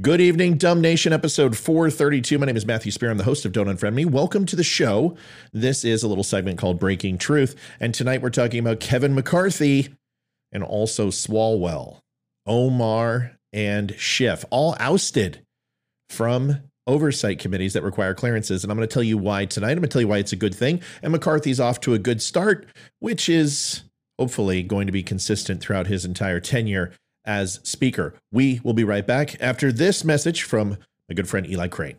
Good evening, Dumb Nation, episode 432. My name is Matthew Spear. I'm the host of Don't Unfriend Me. Welcome to the show. This is a little segment called Breaking Truth. And tonight we're talking about Kevin McCarthy and also Swalwell, Omar, and Schiff, all ousted from oversight committees that require clearances. And I'm going to tell you why tonight. I'm going to tell you why it's a good thing. And McCarthy's off to a good start, which is hopefully going to be consistent throughout his entire tenure as Speaker. We will be right back after this message from my good friend Eli Crane.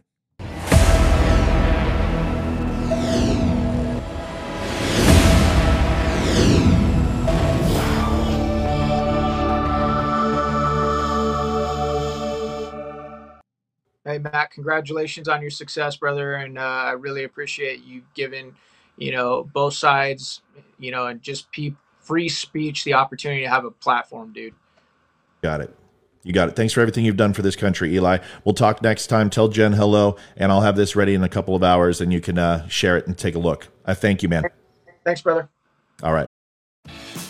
Hey Matt, congratulations on your success, brother, and uh, I really appreciate you giving, you know, both sides, you know, and just pe- free speech the opportunity to have a platform, dude. Got it. You got it. Thanks for everything you've done for this country, Eli. We'll talk next time. Tell Jen hello, and I'll have this ready in a couple of hours, and you can uh, share it and take a look. I thank you, man. Thanks, brother. All right.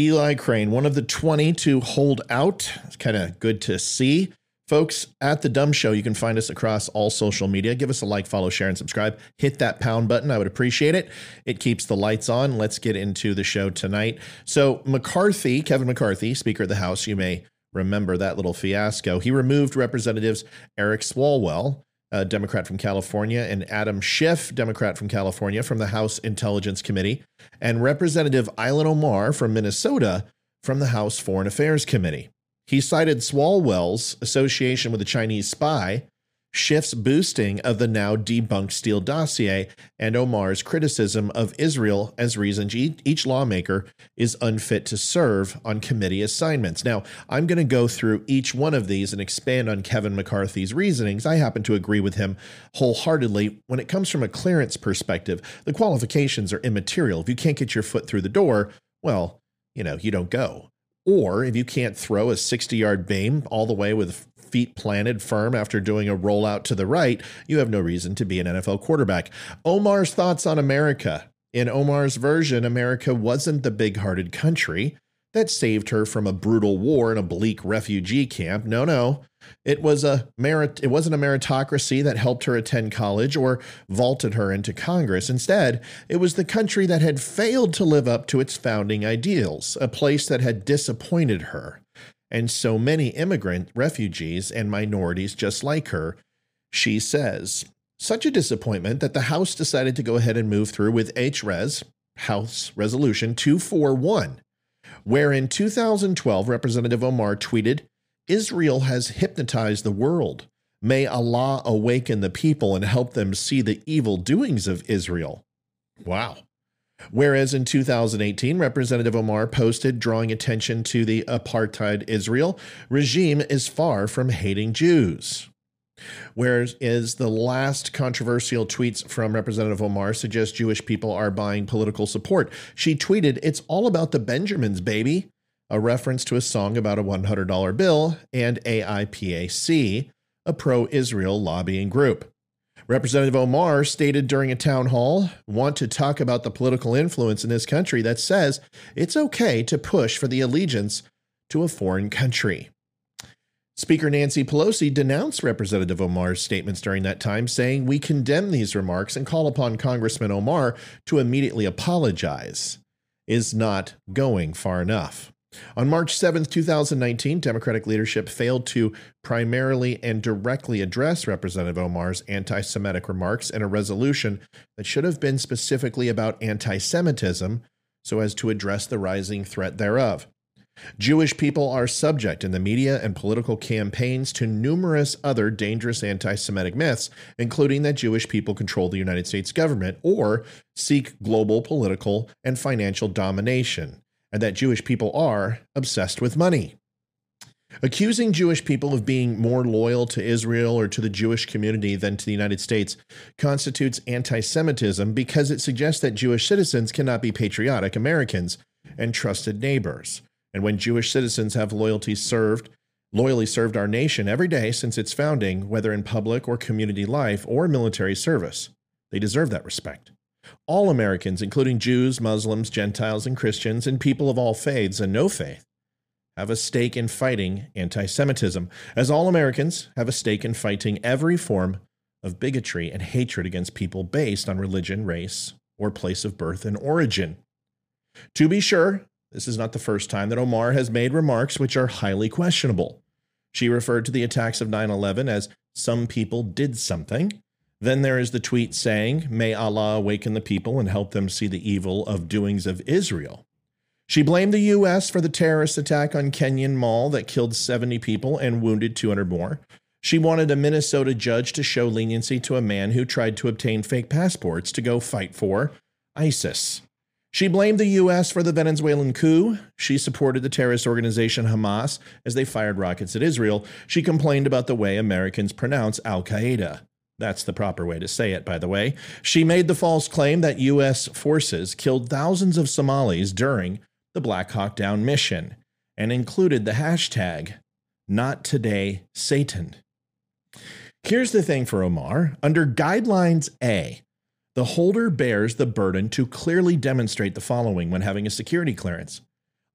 Eli Crane, one of the 20 to hold out. It's kind of good to see. Folks, at The Dumb Show, you can find us across all social media. Give us a like, follow, share, and subscribe. Hit that pound button. I would appreciate it. It keeps the lights on. Let's get into the show tonight. So, McCarthy, Kevin McCarthy, Speaker of the House, you may remember that little fiasco. He removed Representatives Eric Swalwell, a Democrat from California, and Adam Schiff, Democrat from California, from the House Intelligence Committee, and Representative Ilhan Omar from Minnesota from the House Foreign Affairs Committee. He cited Swalwell's association with a Chinese spy, Schiff's boosting of the now debunked Steele dossier, and Omar's criticism of Israel as reasons each lawmaker is unfit to serve on committee assignments. Now, I'm going to go through each one of these and expand on Kevin McCarthy's reasonings. I happen to agree with him wholeheartedly. When it comes from a clearance perspective, the qualifications are immaterial. If you can't get your foot through the door, well, you know, you don't go. Or if you can't throw a 60 yard beam all the way with feet planted firm after doing a rollout to the right, you have no reason to be an NFL quarterback. Omar's thoughts on America. In Omar's version, America wasn't the big hearted country that saved her from a brutal war in a bleak refugee camp. No, no. It was a merit it wasn't a meritocracy that helped her attend college or vaulted her into Congress. Instead, it was the country that had failed to live up to its founding ideals, a place that had disappointed her. And so many immigrant refugees and minorities just like her, she says. Such a disappointment that the House decided to go ahead and move through with HRES, House Resolution 241 where in 2012, Representative Omar tweeted, Israel has hypnotized the world. May Allah awaken the people and help them see the evil doings of Israel. Wow. Whereas in 2018, Representative Omar posted drawing attention to the apartheid Israel regime is far from hating Jews. Whereas is the last controversial tweets from Representative Omar suggest Jewish people are buying political support. She tweeted, It's all about the Benjamins, baby, a reference to a song about a $100 bill and AIPAC, a pro Israel lobbying group. Representative Omar stated during a town hall, want to talk about the political influence in this country that says it's okay to push for the allegiance to a foreign country. Speaker Nancy Pelosi denounced Representative Omar's statements during that time, saying, We condemn these remarks and call upon Congressman Omar to immediately apologize. Is not going far enough. On March 7, 2019, Democratic leadership failed to primarily and directly address Representative Omar's anti Semitic remarks in a resolution that should have been specifically about anti Semitism so as to address the rising threat thereof. Jewish people are subject in the media and political campaigns to numerous other dangerous anti Semitic myths, including that Jewish people control the United States government or seek global political and financial domination, and that Jewish people are obsessed with money. Accusing Jewish people of being more loyal to Israel or to the Jewish community than to the United States constitutes anti Semitism because it suggests that Jewish citizens cannot be patriotic Americans and trusted neighbors. And when Jewish citizens have loyalty served, loyally served our nation every day since its founding, whether in public or community life or military service, they deserve that respect. All Americans, including Jews, Muslims, Gentiles, and Christians, and people of all faiths and no faith, have a stake in fighting anti Semitism, as all Americans have a stake in fighting every form of bigotry and hatred against people based on religion, race, or place of birth and origin. To be sure, this is not the first time that Omar has made remarks which are highly questionable. She referred to the attacks of 9 11 as some people did something. Then there is the tweet saying, May Allah awaken the people and help them see the evil of doings of Israel. She blamed the U.S. for the terrorist attack on Kenyan Mall that killed 70 people and wounded 200 more. She wanted a Minnesota judge to show leniency to a man who tried to obtain fake passports to go fight for ISIS. She blamed the U.S. for the Venezuelan coup. She supported the terrorist organization Hamas as they fired rockets at Israel. She complained about the way Americans pronounce Al Qaeda. That's the proper way to say it, by the way. She made the false claim that U.S. forces killed thousands of Somalis during the Black Hawk Down mission and included the hashtag not today Satan. Here's the thing for Omar under Guidelines A, the holder bears the burden to clearly demonstrate the following when having a security clearance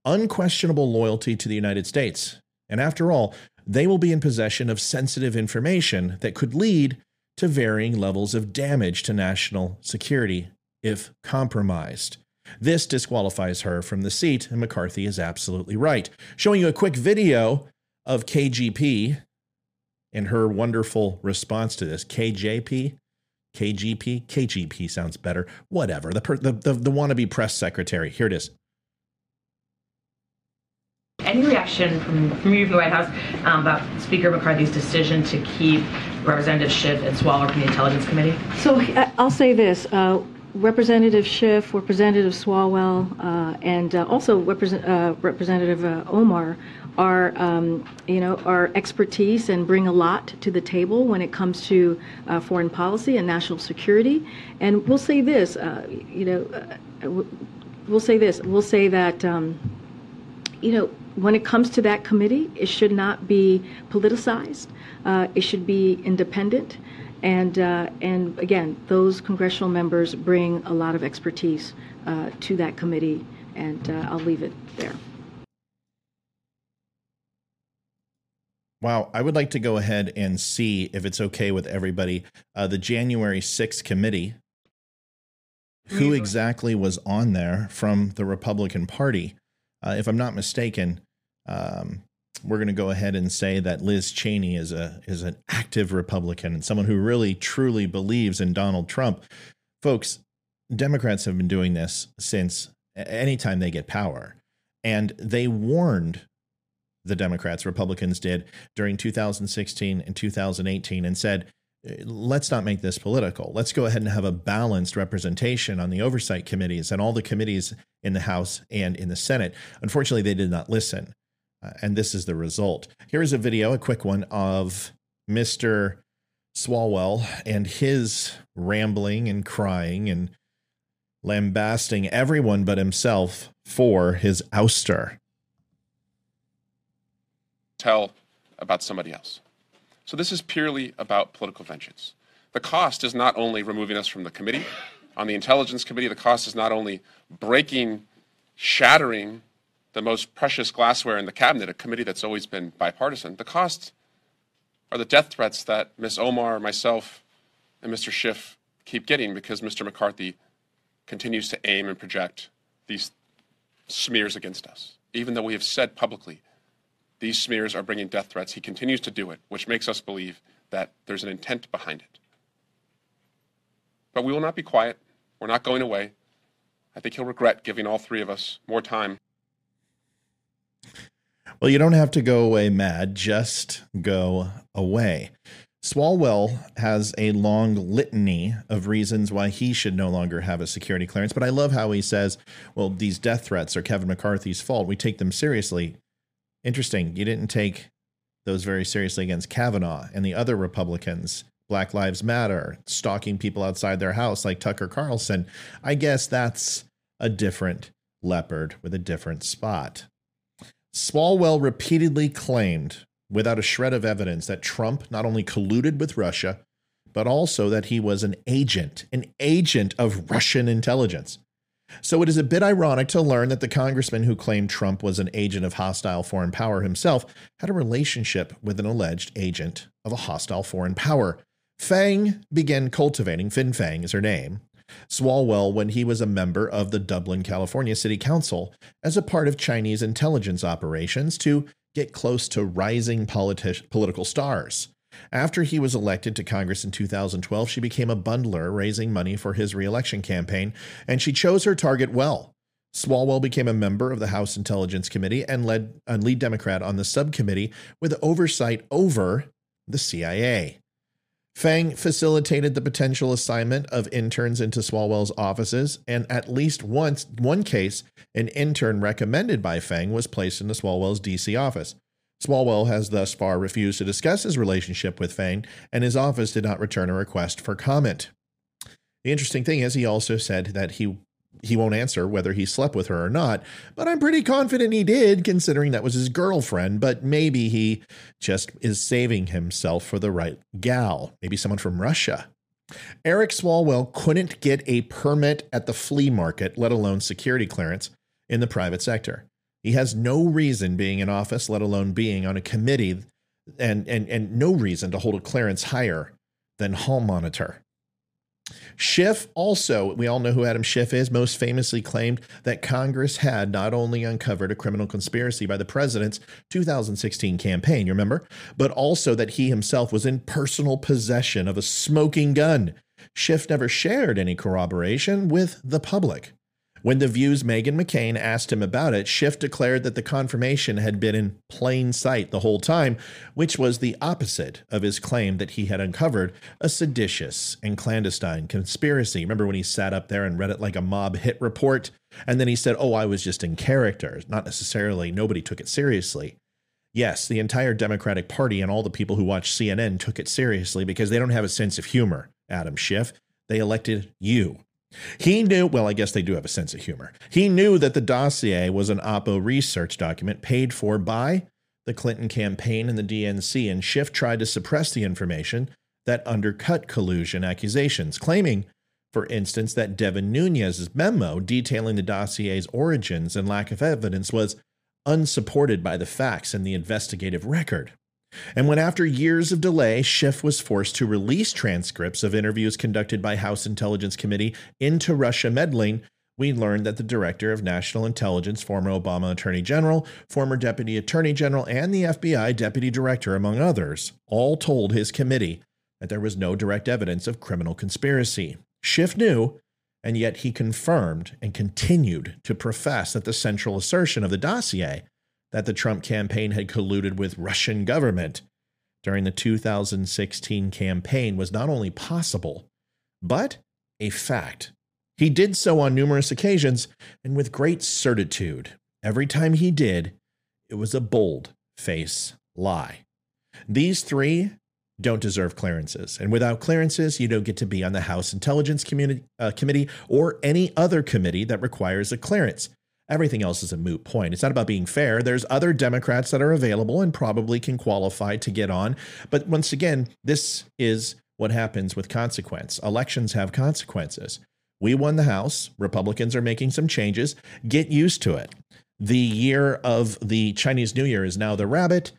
unquestionable loyalty to the United States. And after all, they will be in possession of sensitive information that could lead to varying levels of damage to national security if compromised. This disqualifies her from the seat, and McCarthy is absolutely right. Showing you a quick video of KGP and her wonderful response to this. KJP? KGP? KGP sounds better. Whatever. The, per, the, the, the wannabe press secretary. Here it is. Any reaction from, from you from the White House um, about Speaker McCarthy's decision to keep Representative Schiff and Swalwell from the Intelligence Committee? So I'll say this. Uh, Representative Schiff, Representative Swalwell, uh, and uh, also Represent, uh, Representative uh, Omar are, um, you know, our expertise and bring a lot to the table when it comes to uh, foreign policy and national security. And we'll say this, uh, you know, we'll say this. We'll say that, um, you know, when it comes to that committee, it should not be politicized. it should be independent. And, uh, and again, those congressional members bring a lot of expertise uh, to that committee, and uh, I'll leave it there. Wow, I would like to go ahead and see if it's okay with everybody. Uh, the January 6th committee, who exactly was on there from the Republican Party? Uh, if I'm not mistaken, um, we're going to go ahead and say that Liz Cheney is a is an active Republican and someone who really truly believes in Donald Trump. Folks, Democrats have been doing this since anytime they get power. And they warned the Democrats, Republicans did during 2016 and 2018 and said, let's not make this political. Let's go ahead and have a balanced representation on the oversight committees and all the committees in the House and in the Senate. Unfortunately, they did not listen. Uh, and this is the result. Here is a video, a quick one, of Mr. Swalwell and his rambling and crying and lambasting everyone but himself for his ouster. Tell about somebody else. So this is purely about political vengeance. The cost is not only removing us from the committee, on the Intelligence Committee, the cost is not only breaking, shattering the most precious glassware in the cabinet, a committee that's always been bipartisan. The cost are the death threats that Ms. Omar, myself, and Mr. Schiff keep getting because Mr. McCarthy continues to aim and project these smears against us. Even though we have said publicly these smears are bringing death threats, he continues to do it, which makes us believe that there's an intent behind it. But we will not be quiet. We're not going away. I think he'll regret giving all three of us more time well, you don't have to go away mad, just go away. Swalwell has a long litany of reasons why he should no longer have a security clearance, but I love how he says, well, these death threats are Kevin McCarthy's fault. We take them seriously. Interesting. You didn't take those very seriously against Kavanaugh and the other Republicans. Black Lives Matter, stalking people outside their house like Tucker Carlson. I guess that's a different leopard with a different spot. Swalwell repeatedly claimed, without a shred of evidence, that Trump not only colluded with Russia, but also that he was an agent, an agent of Russian intelligence. So it is a bit ironic to learn that the congressman who claimed Trump was an agent of hostile foreign power himself had a relationship with an alleged agent of a hostile foreign power. Fang began cultivating, Fin Fang is her name, Swalwell when he was a member of the Dublin, California City Council as a part of Chinese intelligence operations to get close to rising politi- political stars. After he was elected to Congress in 2012, she became a bundler raising money for his reelection campaign, and she chose her target well. Swalwell became a member of the House Intelligence Committee and led a lead Democrat on the subcommittee with oversight over the CIA. Fang facilitated the potential assignment of interns into Swalwell's offices, and at least once, one case, an intern recommended by Fang was placed into Swalwell's DC office. Swalwell has thus far refused to discuss his relationship with Fang, and his office did not return a request for comment. The interesting thing is, he also said that he he won't answer whether he slept with her or not, but I'm pretty confident he did, considering that was his girlfriend. But maybe he just is saving himself for the right gal, maybe someone from Russia. Eric Swalwell couldn't get a permit at the flea market, let alone security clearance, in the private sector. He has no reason being in office, let alone being on a committee, and, and, and no reason to hold a clearance higher than Hall Monitor. Schiff also, we all know who Adam Schiff is, most famously claimed that Congress had not only uncovered a criminal conspiracy by the president's 2016 campaign, you remember, but also that he himself was in personal possession of a smoking gun. Schiff never shared any corroboration with the public. When The View's Meghan McCain asked him about it, Schiff declared that the confirmation had been in plain sight the whole time, which was the opposite of his claim that he had uncovered a seditious and clandestine conspiracy. Remember when he sat up there and read it like a mob hit report? And then he said, Oh, I was just in character. Not necessarily, nobody took it seriously. Yes, the entire Democratic Party and all the people who watch CNN took it seriously because they don't have a sense of humor, Adam Schiff. They elected you. He knew, well, I guess they do have a sense of humor. He knew that the dossier was an Oppo research document paid for by the Clinton campaign and the DNC, and Schiff tried to suppress the information that undercut collusion accusations, claiming, for instance, that Devin Nunes's memo detailing the dossier's origins and lack of evidence was unsupported by the facts in the investigative record. And when, after years of delay, Schiff was forced to release transcripts of interviews conducted by House Intelligence Committee into Russia meddling, we learned that the Director of National Intelligence, former Obama Attorney General, former Deputy Attorney General, and the FBI Deputy Director, among others, all told his committee that there was no direct evidence of criminal conspiracy. Schiff knew, and yet he confirmed and continued to profess that the central assertion of the dossier that the Trump campaign had colluded with Russian government during the 2016 campaign was not only possible, but a fact. He did so on numerous occasions and with great certitude. Every time he did, it was a bold face lie. These three don't deserve clearances. And without clearances, you don't get to be on the House Intelligence uh, Committee or any other committee that requires a clearance. Everything else is a moot point. It's not about being fair. There's other Democrats that are available and probably can qualify to get on. But once again, this is what happens with consequence. Elections have consequences. We won the House. Republicans are making some changes. Get used to it. The year of the Chinese New Year is now the rabbit,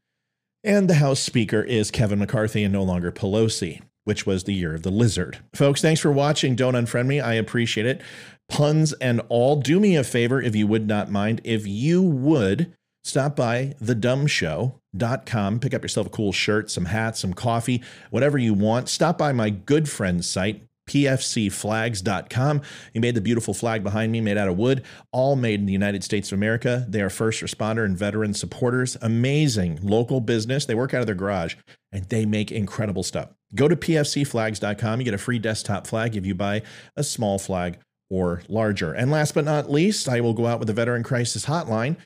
and the House Speaker is Kevin McCarthy and no longer Pelosi which was the year of the lizard. Folks, thanks for watching. Don't unfriend me. I appreciate it. Puns and all. Do me a favor, if you would not mind, if you would stop by thedumbshow.com, pick up yourself a cool shirt, some hats, some coffee, whatever you want. Stop by my good friend's site, pfcflags.com. He made the beautiful flag behind me, made out of wood, all made in the United States of America. They are first responder and veteran supporters. Amazing local business. They work out of their garage and they make incredible stuff. Go to pfcflags.com. You get a free desktop flag if you buy a small flag or larger. And last but not least, I will go out with the Veteran Crisis Hotline.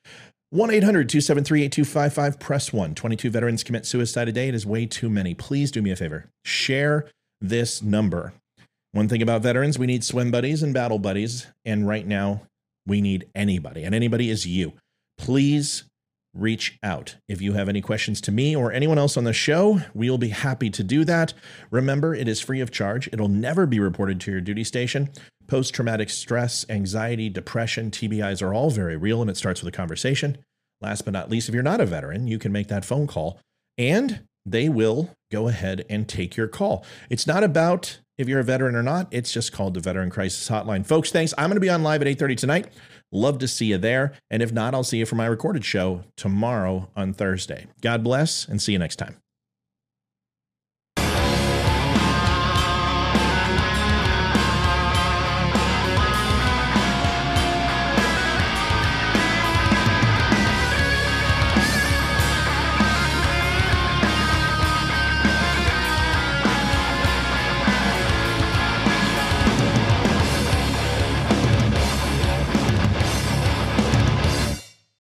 1 800 273 8255, press 1. 22 veterans commit suicide a day. It is way too many. Please do me a favor. Share this number. One thing about veterans, we need swim buddies and battle buddies. And right now, we need anybody, and anybody is you. Please reach out. If you have any questions to me or anyone else on the show, we'll be happy to do that. Remember, it is free of charge. It'll never be reported to your duty station. Post traumatic stress, anxiety, depression, TBIs are all very real, and it starts with a conversation. Last but not least, if you're not a veteran, you can make that phone call and they will go ahead and take your call. It's not about if you're a veteran or not, it's just called the Veteran Crisis Hotline. Folks, thanks. I'm going to be on live at 8:30 tonight. Love to see you there. And if not, I'll see you for my recorded show tomorrow on Thursday. God bless and see you next time.